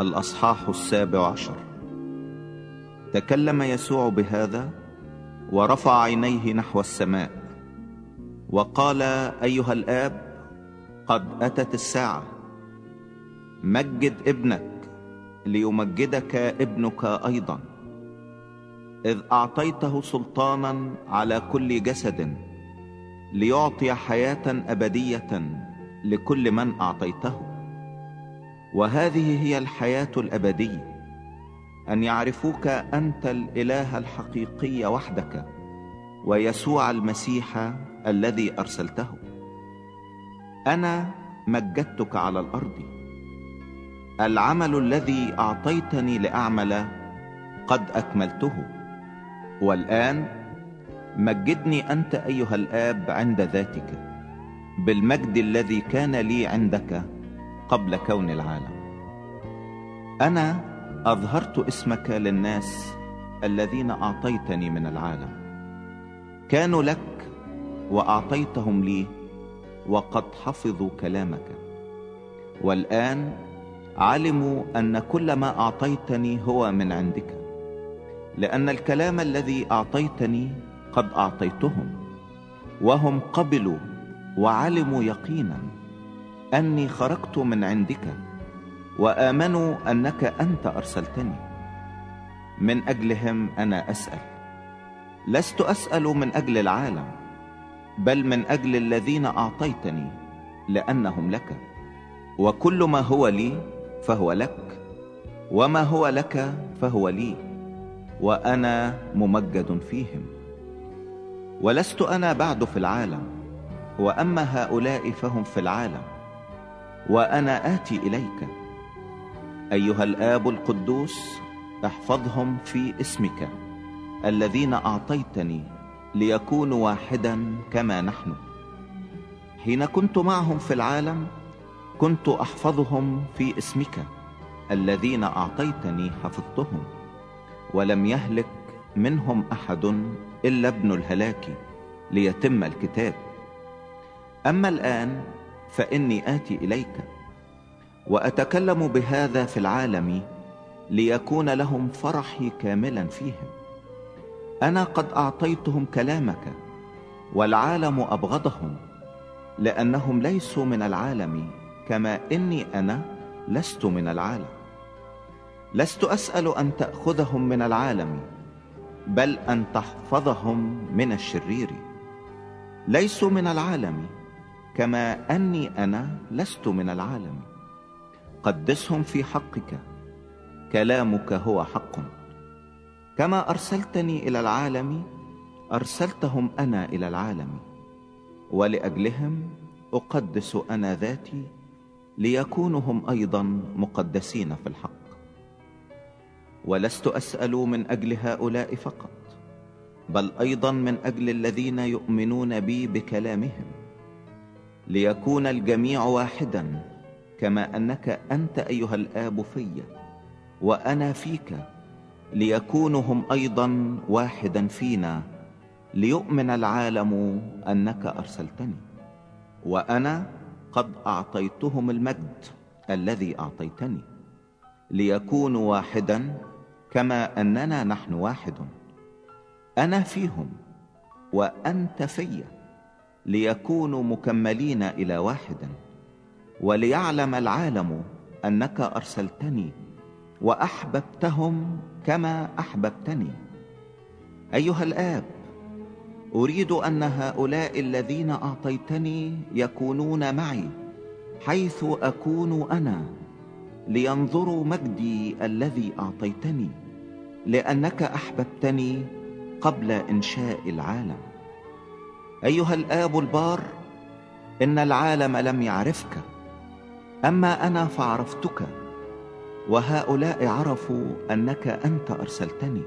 الأصحاح السابع عشر. تكلم يسوع بهذا ورفع عينيه نحو السماء وقال أيها الآب قد أتت الساعة. مجد ابنك ليمجدك ابنك أيضا. إذ أعطيته سلطانا على كل جسد ليعطي حياة أبدية لكل من أعطيته. وهذه هي الحياة الأبدية أن يعرفوك أنت الإله الحقيقي وحدك ويسوع المسيح الذي أرسلته. أنا مجدتك على الأرض. العمل الذي أعطيتني لأعمل قد أكملته. والآن مجدني أنت أيها الآب عند ذاتك بالمجد الذي كان لي عندك. قبل كون العالم. أنا أظهرت اسمك للناس الذين أعطيتني من العالم. كانوا لك وأعطيتهم لي وقد حفظوا كلامك. والآن علموا أن كل ما أعطيتني هو من عندك لأن الكلام الذي أعطيتني قد أعطيتهم وهم قبلوا وعلموا يقينا. أني خرجت من عندك وآمنوا أنك أنت أرسلتني. من أجلهم أنا أسأل. لست أسأل من أجل العالم بل من أجل الذين أعطيتني لأنهم لك. وكل ما هو لي فهو لك وما هو لك فهو لي وأنا ممجد فيهم. ولست أنا بعد في العالم وأما هؤلاء فهم في العالم. وأنا آتي إليك. أيها الآب القدوس احفظهم في اسمك الذين أعطيتني ليكونوا واحدا كما نحن. حين كنت معهم في العالم كنت أحفظهم في اسمك الذين أعطيتني حفظتهم. ولم يهلك منهم أحد إلا ابن الهلاك ليتم الكتاب. أما الآن فإني آتي إليك وأتكلم بهذا في العالم ليكون لهم فرحي كاملا فيهم. أنا قد أعطيتهم كلامك والعالم أبغضهم لأنهم ليسوا من العالم كما إني أنا لست من العالم. لست أسأل أن تأخذهم من العالم بل أن تحفظهم من الشرير. ليسوا من العالم كما أني أنا لست من العالم. قدسهم في حقك. كلامك هو حق. كما أرسلتني إلى العالم أرسلتهم أنا إلى العالم. ولأجلهم أقدس أنا ذاتي ليكونوا هم أيضا مقدسين في الحق. ولست أسأل من أجل هؤلاء فقط بل أيضا من أجل الذين يؤمنون بي بكلامهم. ليكون الجميع واحدا كما أنك أنت أيها الآب في وأنا فيك ليكونوا هم أيضا واحدا فينا ليؤمن العالم أنك أرسلتني. وأنا قد أعطيتهم المجد الذي أعطيتني ليكونوا واحدا كما أننا نحن واحد. أنا فيهم وأنت في. ليكونوا مكملين إلى واحد. وليعلم العالم أنك أرسلتني وأحببتهم كما أحببتني. أيها الآب أريد أن هؤلاء الذين أعطيتني يكونون معي حيث أكون أنا لينظروا مجدي الذي أعطيتني لأنك أحببتني قبل إنشاء العالم. أيها الآب البار إن العالم لم يعرفك أما أنا فعرفتك وهؤلاء عرفوا أنك أنت أرسلتني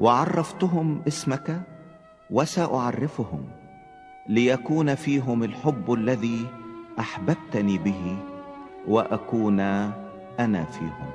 وعرفتهم اسمك وسأعرفهم ليكون فيهم الحب الذي أحببتني به وأكون أنا فيهم.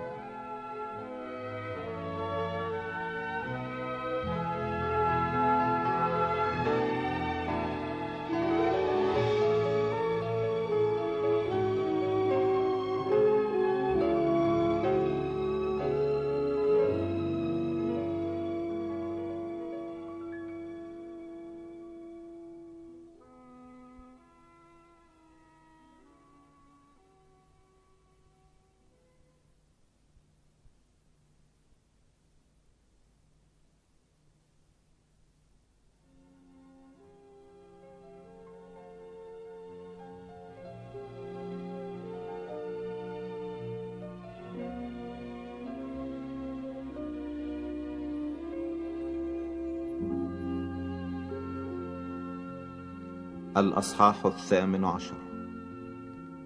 الأصحاح الثامن عشر.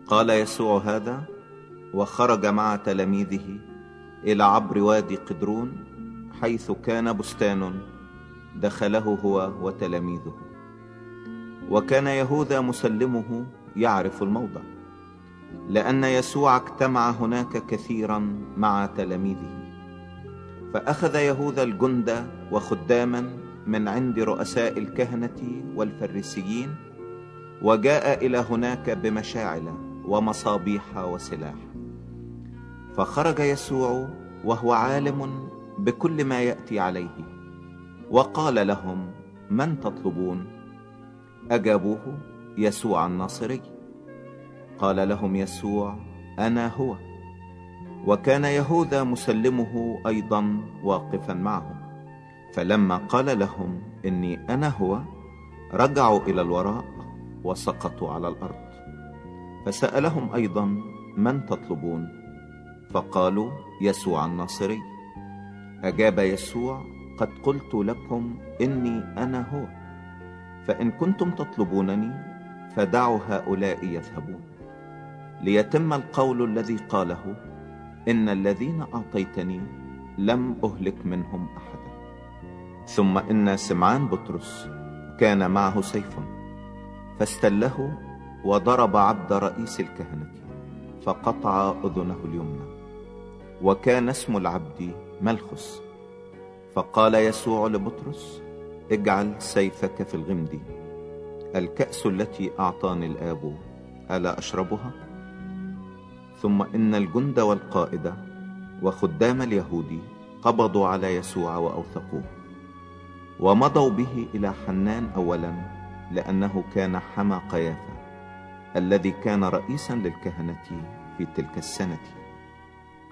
قال يسوع هذا وخرج مع تلاميذه إلى عبر وادي قدرون حيث كان بستان دخله هو وتلاميذه. وكان يهوذا مسلمه يعرف الموضع لأن يسوع اجتمع هناك كثيرا مع تلاميذه. فأخذ يهوذا الجند وخداما من عند رؤساء الكهنة والفريسيين وجاء إلى هناك بمشاعل ومصابيح وسلاح. فخرج يسوع وهو عالم بكل ما يأتي عليه. وقال لهم من تطلبون؟ أجابوه يسوع الناصري. قال لهم يسوع أنا هو. وكان يهوذا مسلمه أيضا واقفا معهم. فلما قال لهم إني أنا هو رجعوا إلى الوراء. وسقطوا على الأرض. فسألهم أيضا من تطلبون؟ فقالوا يسوع الناصري. أجاب يسوع قد قلت لكم إني أنا هو. فإن كنتم تطلبونني فدعوا هؤلاء يذهبون. ليتم القول الذي قاله إن الذين أعطيتني لم أهلك منهم أحدا. ثم إن سمعان بطرس كان معه سيف. فاستله وضرب عبد رئيس الكهنة فقطع أذنه اليمنى وكان اسم العبد ملخس فقال يسوع لبطرس اجعل سيفك في الغمد الكأس التي أعطاني الآب ألا أشربها؟ ثم إن الجند والقائد وخدام اليهود قبضوا على يسوع وأوثقوه ومضوا به إلى حنان أولا لأنه كان حمى قيافة الذي كان رئيسا للكهنة في تلك السنة.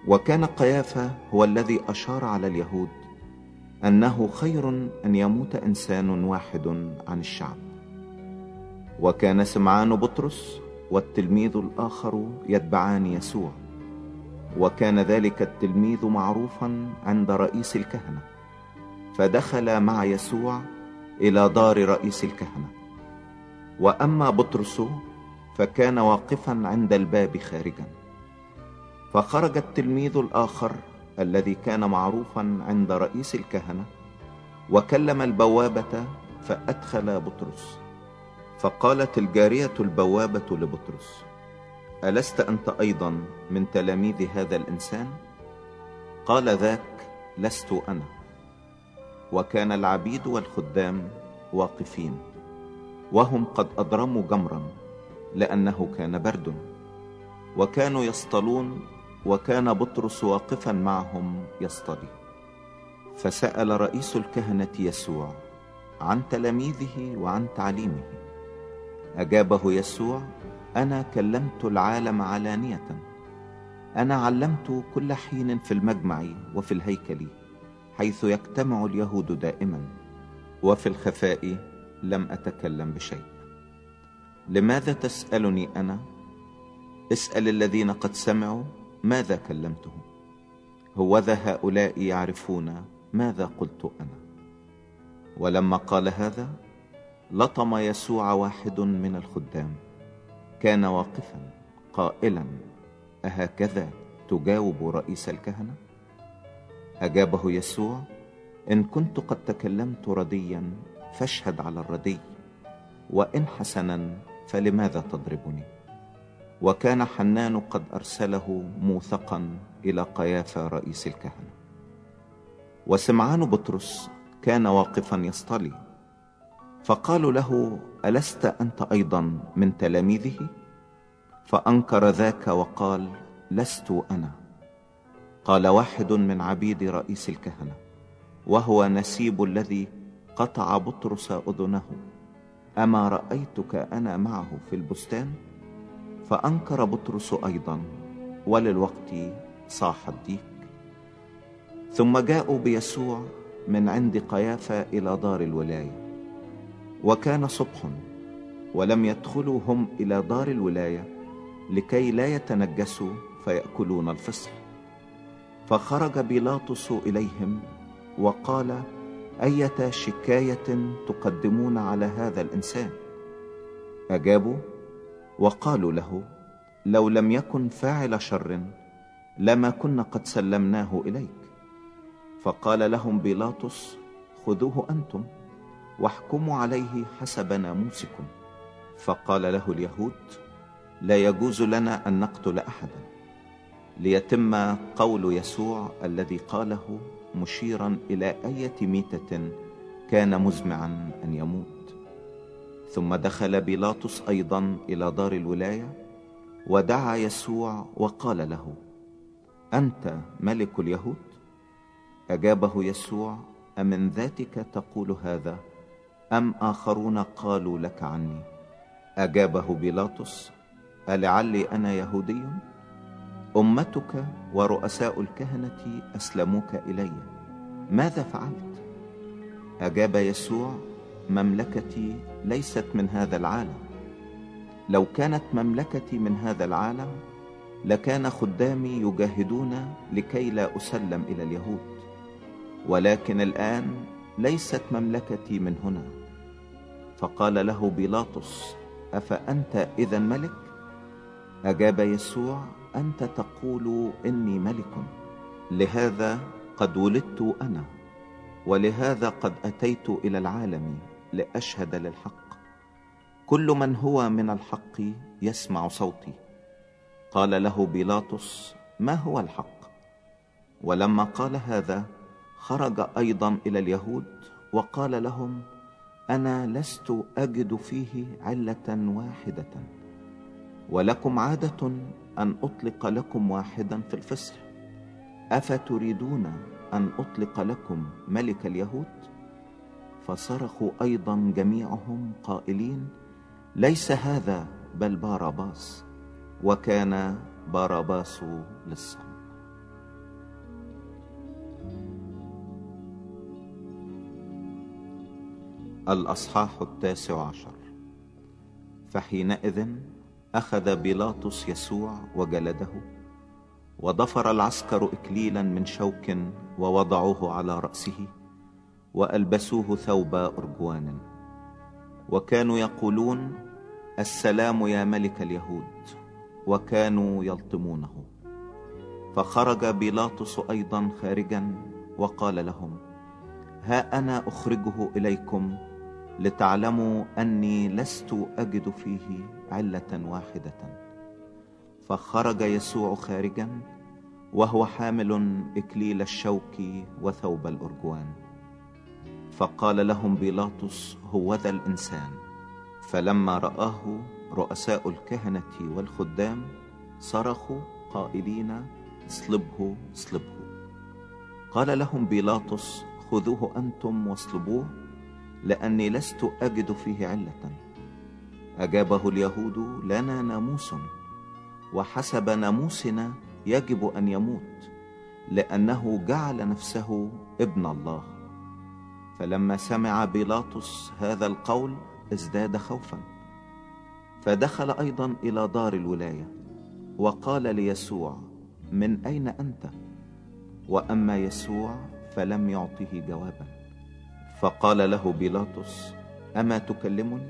وكان قيافة هو الذي أشار على اليهود أنه خير أن يموت إنسان واحد عن الشعب. وكان سمعان بطرس والتلميذ الآخر يتبعان يسوع. وكان ذلك التلميذ معروفا عند رئيس الكهنة. فدخل مع يسوع إلى دار رئيس الكهنة. وأما بطرس فكان واقفا عند الباب خارجا. فخرج التلميذ الآخر الذي كان معروفا عند رئيس الكهنة وكلم البوابة فأدخل بطرس. فقالت الجارية البوابة لبطرس ألست أنت أيضا من تلاميذ هذا الإنسان؟ قال ذاك لست أنا. وكان العبيد والخدام واقفين. وهم قد أضرموا جمرا لأنه كان برد وكانوا يصطلون وكان بطرس واقفا معهم يصطلي فسأل رئيس الكهنة يسوع عن تلاميذه وعن تعليمه. أجابه يسوع أنا كلمت العالم علانية. أنا علمت كل حين في المجمع وفي الهيكل حيث يجتمع اليهود دائما وفي الخفاء لم أتكلم بشيء. لماذا تسألني أنا؟ اسأل الذين قد سمعوا ماذا كلمتهم. هوذا هؤلاء يعرفون ماذا قلت أنا. ولما قال هذا لطم يسوع واحد من الخدام. كان واقفا قائلا أهكذا تجاوب رئيس الكهنة؟ أجابه يسوع إن كنت قد تكلمت رديا فاشهد على الردي وإن حسنا فلماذا تضربني؟ وكان حنان قد أرسله موثقا إلى قيافة رئيس الكهنة. وسمعان بطرس كان واقفا يصطلي فقالوا له ألست أنت أيضا من تلاميذه؟ فأنكر ذاك وقال لست أنا. قال واحد من عبيد رئيس الكهنة وهو نسيب الذي قطع بطرس أذنه أما رأيتك أنا معه في البستان؟ فأنكر بطرس أيضا وللوقت صاح الديك ثم جاءوا بيسوع من عند قيافة إلى دار الولاية وكان صبح ولم يدخلوا هم إلى دار الولاية لكي لا يتنجسوا فيأكلون الفصح فخرج بيلاطس إليهم وقال أية شكاية تقدمون على هذا الإنسان؟ أجابوا وقالوا له لو لم يكن فاعل شر لما كنا قد سلمناه إليك. فقال لهم بيلاطس خذوه أنتم واحكموا عليه حسب ناموسكم فقال له اليهود لا يجوز لنا أن نقتل أحدا. ليتم قول يسوع الذي قاله مشيرا إلى أية ميتة كان مزمعا أن يموت. ثم دخل بيلاطس أيضا إلى دار الولاية ودعا يسوع وقال له أنت ملك اليهود؟ أجابه يسوع أمن ذاتك تقول هذا؟ أم آخرون قالوا لك عني؟ أجابه بيلاطس ألعلي أنا يهودي؟ أمتك ورؤساء الكهنة أسلموك إلي. ماذا فعلت؟ أجاب يسوع مملكتي ليست من هذا العالم. لو كانت مملكتي من هذا العالم لكان خدامي يجاهدون لكي لا أسلم إلى اليهود. ولكن الآن ليست مملكتي من هنا. فقال له بيلاطس أفأنت إذا ملك؟ أجاب يسوع أنت تقول إني ملك. لهذا قد ولدت أنا ولهذا قد أتيت إلى العالم لأشهد للحق. كل من هو من الحق يسمع صوتي. قال له بيلاطس ما هو الحق؟ ولما قال هذا خرج أيضا إلى اليهود وقال لهم أنا لست أجد فيه علة واحدة ولكم عادة أن أطلق لكم واحدا في الفصح أفتريدون أن أطلق لكم ملك اليهود؟ فصرخوا أيضا جميعهم قائلين ليس هذا بل باراباس وكان باراباس للصمت الأصحاح التاسع عشر. فحينئذ أخذ بيلاطس يسوع وجلده وضفر العسكر إكليلا من شوك ووضعوه على رأسه وألبسوه ثوب أرجوان. وكانوا يقولون السلام يا ملك اليهود وكانوا يلطمونه. فخرج بيلاطس أيضا خارجا وقال لهم ها أنا أخرجه إليكم لتعلموا أني لست أجد فيه علة واحدة. فخرج يسوع خارجا وهو حامل إكليل الشوك وثوب الأرجوان. فقال لهم بيلاطس هو ذا الإنسان. فلما رآه رؤساء الكهنة والخدام صرخوا قائلين اصلبه اصلبه. قال لهم بيلاطس خذوه أنتم واصلبوه. لأني لست أجد فيه علة. أجابه اليهود لنا ناموس وحسب ناموسنا يجب أن يموت لأنه جعل نفسه ابن الله. فلما سمع بيلاطس هذا القول ازداد خوفا. فدخل أيضا إلى دار الولاية وقال ليسوع من أين أنت؟ وأما يسوع فلم يعطه جوابا. فقال له بيلاطس أما تكلمني؟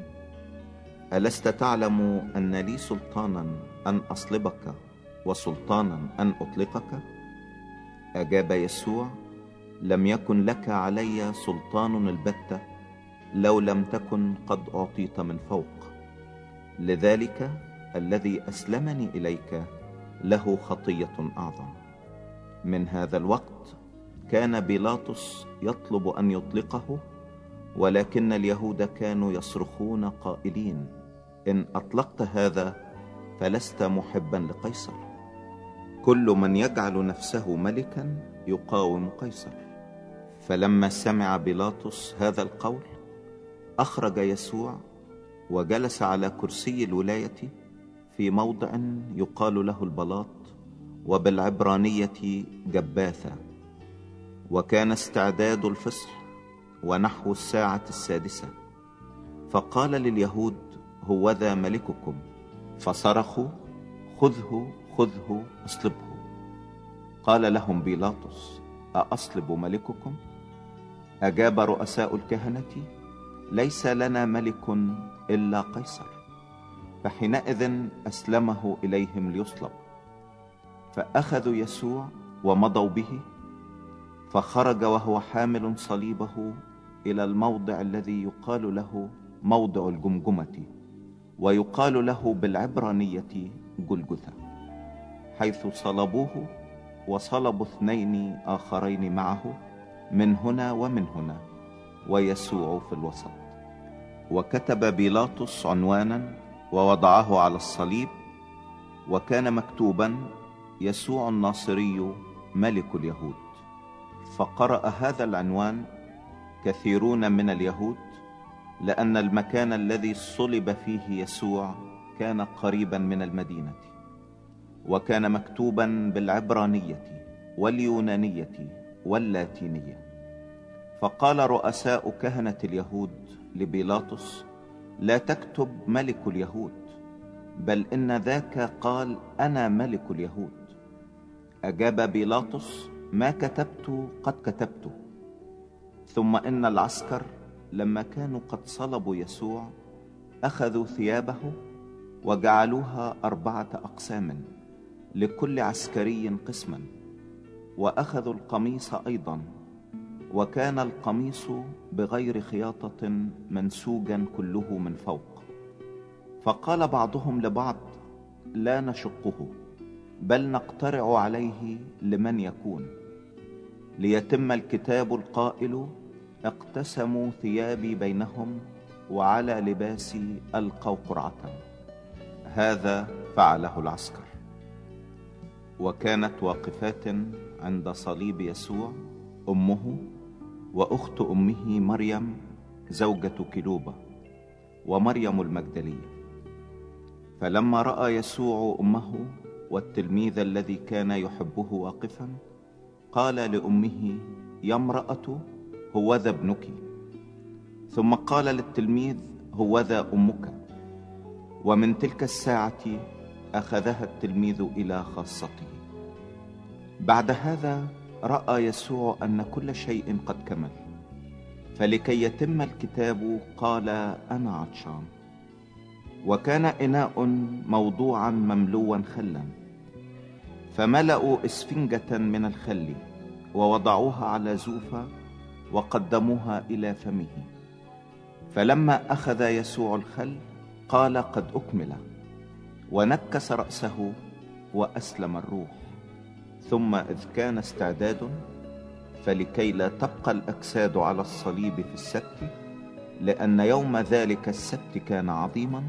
ألست تعلم أن لي سلطانا أن أصلبك وسلطانا أن أطلقك؟ أجاب يسوع لم يكن لك علي سلطان البتة لو لم تكن قد أعطيت من فوق. لذلك الذي أسلمني إليك له خطية أعظم. من هذا الوقت كان بيلاطس يطلب أن يطلقه ولكن اليهود كانوا يصرخون قائلين إن أطلقت هذا فلست محبا لقيصر. كل من يجعل نفسه ملكا يقاوم قيصر. فلما سمع بيلاطس هذا القول أخرج يسوع وجلس على كرسي الولاية في موضع يقال له البلاط وبالعبرانية جباثة. وكان استعداد الفصل ونحو الساعة السادسة. فقال لليهود هو ذا ملككم. فصرخوا خذه خذه أصلبه. قال لهم بيلاطس أأصلب ملككم؟ أجاب رؤساء الكهنة ليس لنا ملك إلا قيصر. فحينئذ أسلمه إليهم ليصلب. فأخذوا يسوع ومضوا به فخرج وهو حامل صليبه إلى الموضع الذي يقال له موضع الجمجمة ويقال له بالعبرانية جلجثة حيث صلبوه وصلبوا اثنين آخرين معه من هنا ومن هنا ويسوع في الوسط. وكتب بيلاطس عنوانا ووضعه على الصليب وكان مكتوبا يسوع الناصري ملك اليهود. فقرأ هذا العنوان كثيرون من اليهود لأن المكان الذي صلب فيه يسوع كان قريبا من المدينة وكان مكتوبا بالعبرانية واليونانية واللاتينية. فقال رؤساء كهنة اليهود لبيلاطس لا تكتب ملك اليهود بل إن ذاك قال أنا ملك اليهود. أجاب بيلاطس ما كتبت قد كتبت ثم إن العسكر لما كانوا قد صلبوا يسوع أخذوا ثيابه وجعلوها أربعة أقسام لكل عسكري قسما وأخذوا القميص أيضا وكان القميص بغير خياطة منسوجا كله من فوق. فقال بعضهم لبعض لا نشقه بل نقترع عليه لمن يكون. ليتم الكتاب القائل اقتسموا ثيابي بينهم وعلى لباسي ألقوا قرعة. هذا فعله العسكر. وكانت واقفات عند صليب يسوع أمه وأخت أمه مريم زوجة كلوبة ومريم المجدلية. فلما رأى يسوع أمه والتلميذ الذي كان يحبه واقفا قال لأمه يا امرأة هوذا ابنك. ثم قال للتلميذ هوذا أمك. ومن تلك الساعة أخذها التلميذ إلى خاصته. بعد هذا رأى يسوع أن كل شيء قد كمل. فلكي يتم الكتاب قال أنا عطشان. وكان إناء موضوعا مملوا خلا. فملأوا إسفنجة من الخل ووضعوها على زوفة وقدموها إلى فمه. فلما أخذ يسوع الخل قال قد أكمل ونكس رأسه وأسلم الروح. ثم إذ كان استعداد فلكي لا تبقى الأجساد على الصليب في السبت لأن يوم ذلك السبت كان عظيما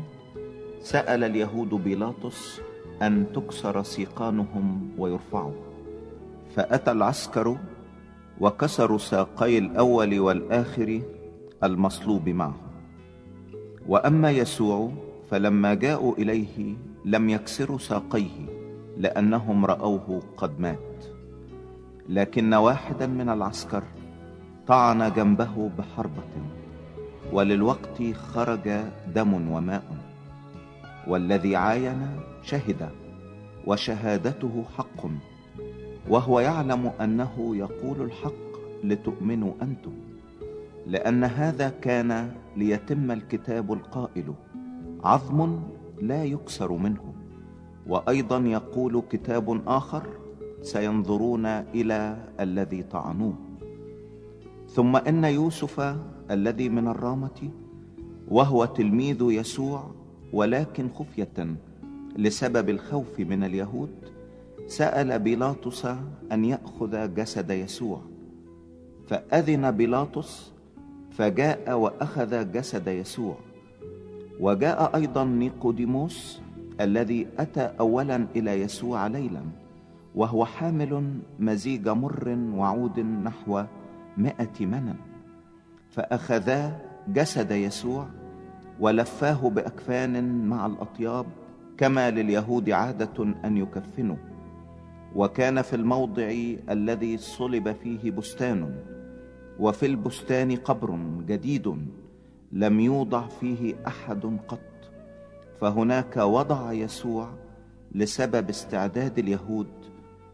سأل اليهود بيلاطس أن تكسر سيقانهم ويرفعوا. فأتى العسكر وكسروا ساقي الأول والآخر المصلوب معه. وأما يسوع فلما جاءوا إليه لم يكسروا ساقيه لأنهم رأوه قد مات. لكن واحدا من العسكر طعن جنبه بحربة وللوقت خرج دم وماء. والذي عاين شهد وشهادته حق وهو يعلم أنه يقول الحق لتؤمنوا أنتم لأن هذا كان ليتم الكتاب القائل عظم لا يكسر منه وأيضا يقول كتاب آخر سينظرون إلى الذي طعنوه. ثم إن يوسف الذي من الرامة وهو تلميذ يسوع ولكن خفية لسبب الخوف من اليهود سأل بيلاطس أن يأخذ جسد يسوع. فأذن بيلاطس فجاء وأخذ جسد يسوع. وجاء أيضا نيقوديموس الذي أتى اولا إلى يسوع ليلا وهو حامل مزيج مر وعود نحو مائة منن. فأخذا جسد يسوع ولفاه بأكفان مع الأطياب كما لليهود عادة أن يكفنوا وكان في الموضع الذي صلب فيه بستان وفي البستان قبر جديد لم يوضع فيه أحد قط فهناك وضع يسوع لسبب استعداد اليهود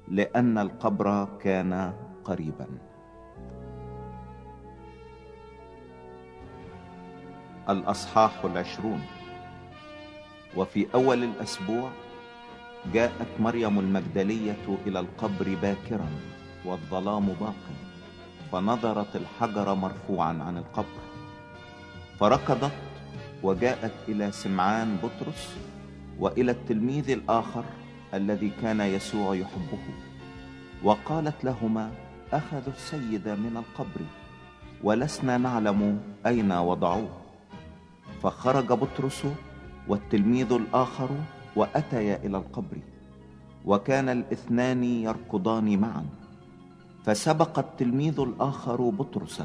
لأن القبر كان قريبا. الأصحاح العشرون وفي أول الأسبوع جاءت مريم المجدلية إلى القبر باكرا والظلام باق فنظرت الحجر مرفوعا عن القبر. فركضت وجاءت إلى سمعان بطرس وإلى التلميذ الآخر الذي كان يسوع يحبه وقالت لهما أخذوا السيد من القبر ولسنا نعلم أين وضعوه. فخرج بطرس والتلميذ الآخر وأتيا إلى القبر وكان الاثنان يركضان معا فسبق التلميذ الآخر بطرس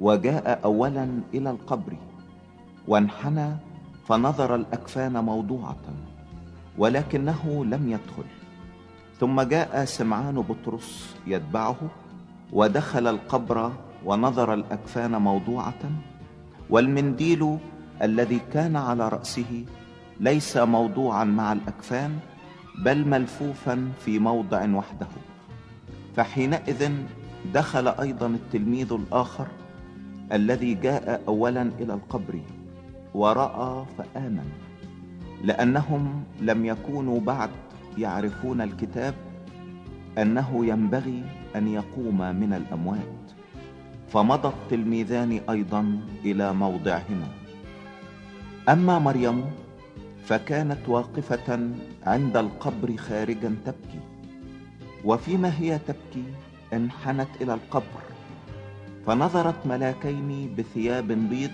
وجاء أولا إلى القبر وانحنى فنظر الأكفان موضوعة ولكنه لم يدخل ثم جاء سمعان بطرس يتبعه ودخل القبر ونظر الأكفان موضوعة والمنديل الذي كان على رأسه ليس موضوعا مع الأكفان بل ملفوفا في موضع وحده. فحينئذ دخل أيضا التلميذ الآخر الذي جاء أولا إلى القبر ورأى فآمن لأنهم لم يكونوا بعد يعرفون الكتاب أنه ينبغي أن يقوم من الأموات. فمضى التلميذان أيضا إلى موضعهما. أما مريم فكانت واقفة عند القبر خارجا تبكي. وفيما هي تبكي؟ انحنت إلى القبر. فنظرت ملاكين بثياب بيض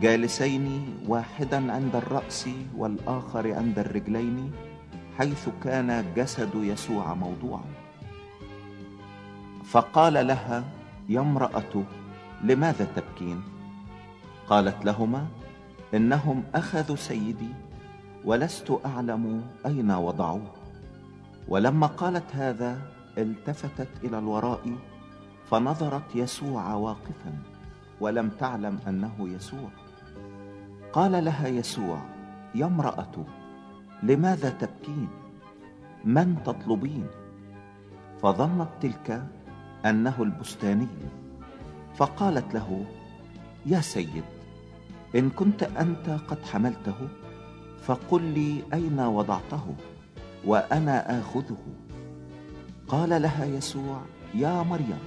جالسين واحدا عند الرأس والآخر عند الرجلين حيث كان جسد يسوع موضوعا. فقال لها يا امرأة لماذا تبكين؟ قالت لهما إنهم أخذوا سيدي ولست أعلم أين وضعوه. ولما قالت هذا التفتت إلى الوراء فنظرت يسوع واقفا ولم تعلم أنه يسوع. قال لها يسوع يا امرأة لماذا تبكين؟ من تطلبين؟ فظنت تلك أنه البستاني. فقالت له يا سيد إن كنت أنت قد حملته فقل لي أين وضعته وأنا آخذه. قال لها يسوع يا مريم.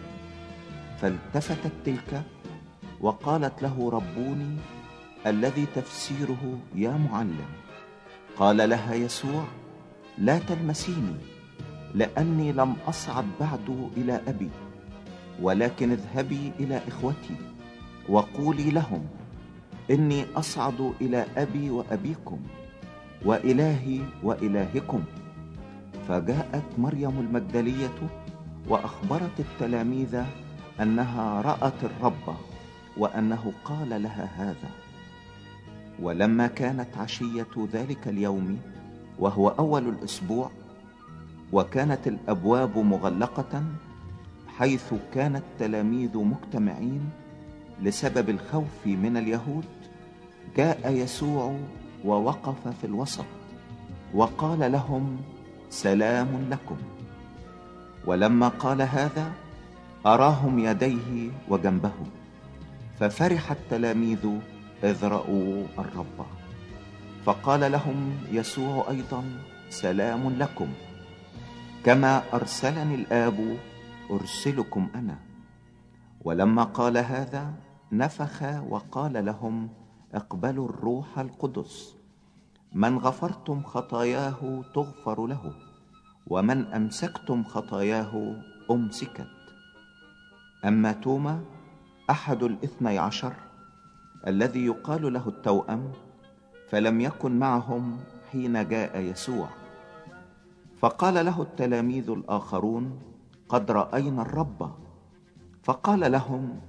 فالتفتت تلك وقالت له ربوني الذي تفسيره يا معلم. قال لها يسوع لا تلمسيني لأني لم أصعد بعد إلى أبي ولكن اذهبي إلى إخوتي وقولي لهم إني أصعد إلى أبي وأبيكم وإلهي وإلهكم. فجاءت مريم المجدلية وأخبرت التلاميذ أنها رأت الرب وأنه قال لها هذا. ولما كانت عشية ذلك اليوم وهو أول الأسبوع وكانت الأبواب مغلقة حيث كان التلاميذ مجتمعين لسبب الخوف من اليهود جاء يسوع ووقف في الوسط وقال لهم سلام لكم. ولما قال هذا أراهم يديه وجنبه. ففرح التلاميذ إذ رأوا الرب. فقال لهم يسوع أيضا سلام لكم. كما أرسلني الآب أرسلكم أنا. ولما قال هذا نفخ وقال لهم أقبلوا الروح القدس. من غفرتم خطاياه تغفر له ومن أمسكتم خطاياه أمسكت. أما توما أحد الاثني عشر الذي يقال له التوأم فلم يكن معهم حين جاء يسوع. فقال له التلاميذ الآخرون قد رأينا الرب. فقال لهم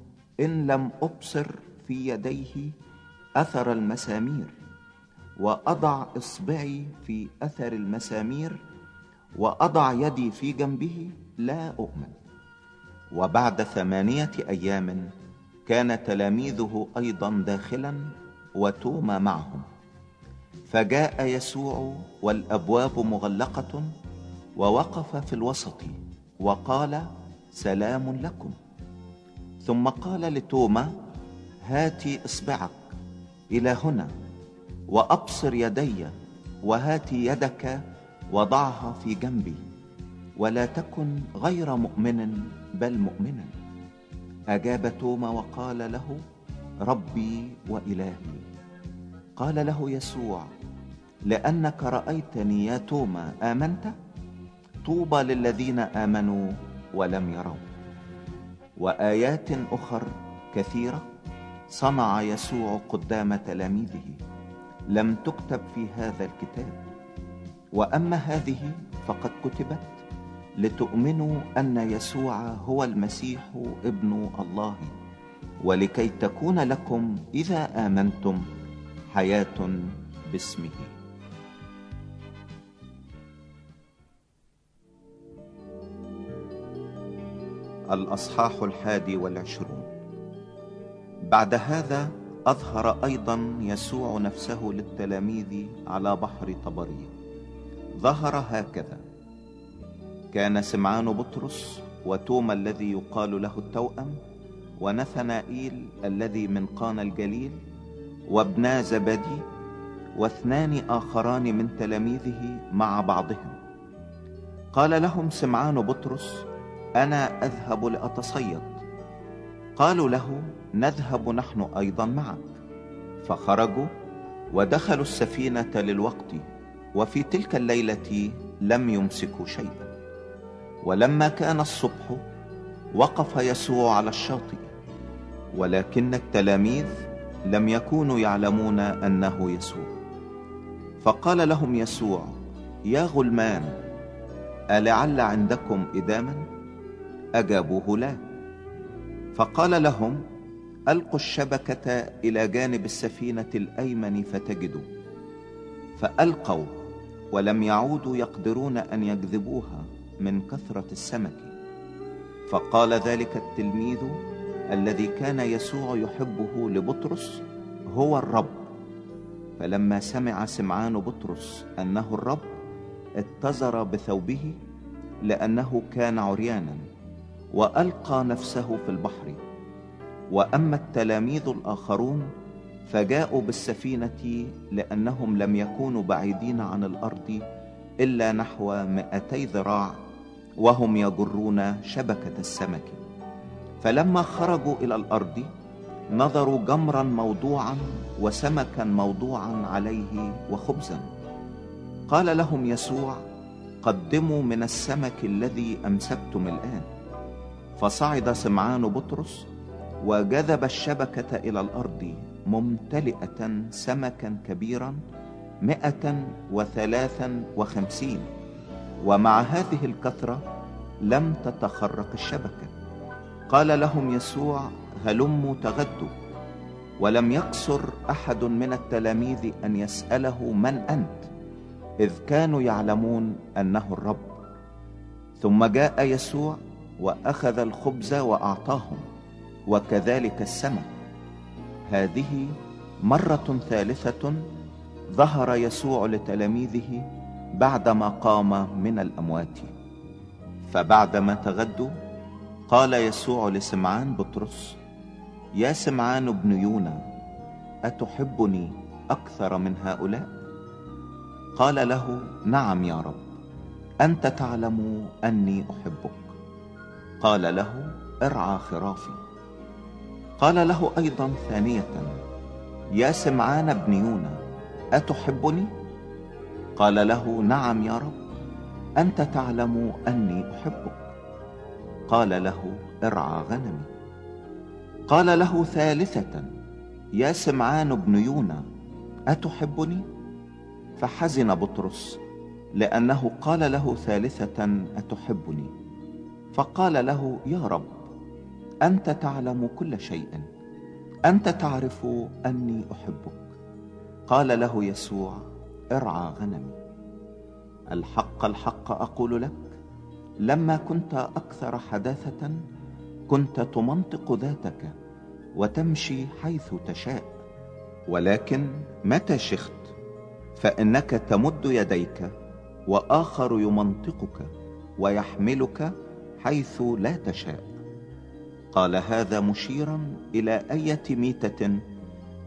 إن لم أبصر في يديه أثر المسامير وأضع إصبعي في أثر المسامير وأضع يدي في جنبه لا أؤمن. وبعد ثمانية أيام كان تلاميذه أيضا داخلا وتوما معهم. فجاء يسوع والأبواب مغلقة ووقف في الوسط وقال سلام لكم. ثم قال لتوما هات إصبعك. إلى هنا وأبصر يدي وهات يدك وضعها في جنبي ولا تكن غير مؤمن بل مؤمنا. أجاب توما وقال له ربي وإلهي. قال له يسوع لأنك رأيتني يا توما آمنت؟ طوبى للذين آمنوا ولم يروا. وآيات أخر كثيرة. صنع يسوع قدام تلاميذه لم تكتب في هذا الكتاب وأما هذه فقد كتبت لتؤمنوا أن يسوع هو المسيح ابن الله ولكي تكون لكم إذا آمنتم حياة باسمه. الأصحاح الحادي والعشرون. بعد هذا أظهر أيضا يسوع نفسه للتلاميذ على بحر طبرية ظهر هكذا. كان سمعان بطرس وتوما الذي يقال له التوأم ونثنائيل الذي من قانا الجليل وابنا زبدي واثنان آخران من تلاميذه مع بعضهم. قال لهم سمعان بطرس أنا أذهب لأتصيد. قالوا له نذهب نحن أيضا معك. فخرجوا ودخلوا السفينة للوقت وفي تلك الليلة لم يمسكوا شيئا ولما كان الصبح وقف يسوع على الشاطئ ولكن التلاميذ لم يكونوا يعلمون أنه يسوع. فقال لهم يسوع يا غلمان ألعل عندكم إداما؟ أجابوه لا. فقال لهم ألقوا الشبكة إلى جانب السفينة الأيمن فتجدوا. فألقوا ولم يعودوا يقدرون أن يجذبوها من كثرة السمك. فقال ذلك التلميذ الذي كان يسوع يحبه لبطرس هو الرب. فلما سمع سمعان بطرس أنه الرب اتزر بثوبه لأنه كان عريانا. وألقى نفسه في البحر. وأما التلاميذ الآخرون فجاءوا بالسفينة لأنهم لم يكونوا بعيدين عن الأرض إلا نحو مئتي ذراع وهم يجرون شبكة السمك. فلما خرجوا إلى الأرض نظروا جمرا موضوعا وسمكا موضوعا عليه وخبزا. قال لهم يسوع قدموا من السمك الذي أمسكتم الآن. فصعد سمعان بطرس وجذب الشبكة إلى الأرض ممتلئة سمكا كبيرا مئة وثلاثا وخمسين. ومع هذه الكثرة لم تتخرق الشبكة. قال لهم يسوع هلموا تغدوا ولم يقصر أحد من التلاميذ أن يسأله من أنت? إذ كانوا يعلمون أنه الرب. ثم جاء يسوع وأخذ الخبز وأعطاهم وكذلك السمك. هذه مرة ثالثة ظهر يسوع لتلاميذه بعدما قام من الأموات. فبعدما تغدوا قال يسوع لسمعان بطرس يا سمعان بن يونا أتحبني أكثر من هؤلاء؟ قال له نعم يا رب أنت تعلم أني أحبك. قال له ارعى خرافي. قال له أيضا ثانية يا سمعان بن يونا أتحبني؟ قال له نعم يا رب أنت تعلم أني أحبك. قال له ارعى غنمي. قال له ثالثة يا سمعان بن يونا أتحبني؟ فحزن بطرس لأنه قال له ثالثة أتحبني؟ فقال له يا رب أنت تعلم كل شيء. أنت تعرف أني أحبك. قال له يسوع ارعى غنمي. الحق الحق أقول لك لما كنت أكثر حداثة كنت تمنطق ذاتك وتمشي حيث تشاء. ولكن متى شخت؟ فإنك تمد يديك وآخر يمنطقك ويحملك حيث لا تشاء. قال هذا مشيرا إلى أية ميتة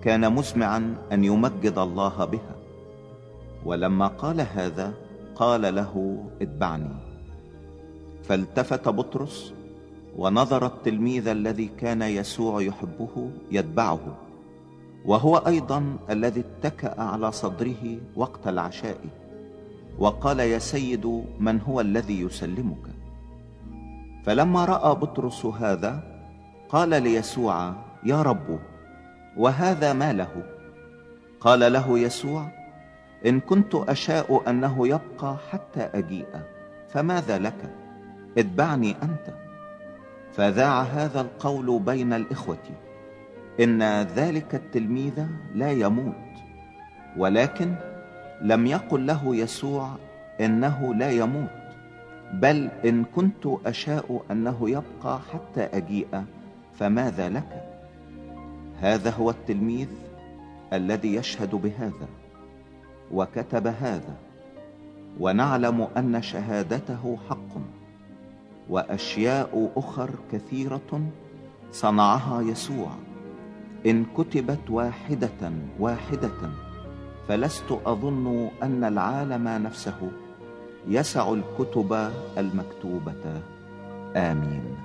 كان مزمعا أن يمجد الله بها. ولما قال هذا قال له اتبعني. فالتفت بطرس ونظر التلميذ الذي كان يسوع يحبه يتبعه وهو أيضا الذي اتكأ على صدره وقت العشاء وقال يا سيد من هو الذي يسلمك؟ فلما رأى بطرس هذا قال ليسوع يا رب وهذا ما له؟ قال له يسوع إن كنت أشاء أنه يبقى حتى أجيء فماذا لك؟ اتبعني أنت. فذاع هذا القول بين الإخوة إن ذلك التلميذ لا يموت ولكن لم يقل له يسوع إنه لا يموت. بل إن كنت أشاء أنه يبقى حتى أجيء فماذا لك؟ هذا هو التلميذ الذي يشهد بهذا وكتب هذا ونعلم أن شهادته حق وأشياء أخر كثيرة صنعها يسوع. إن كتبت واحدة واحدة فلست أظن أن العالم نفسه يسع الكتب المكتوبة. آمين.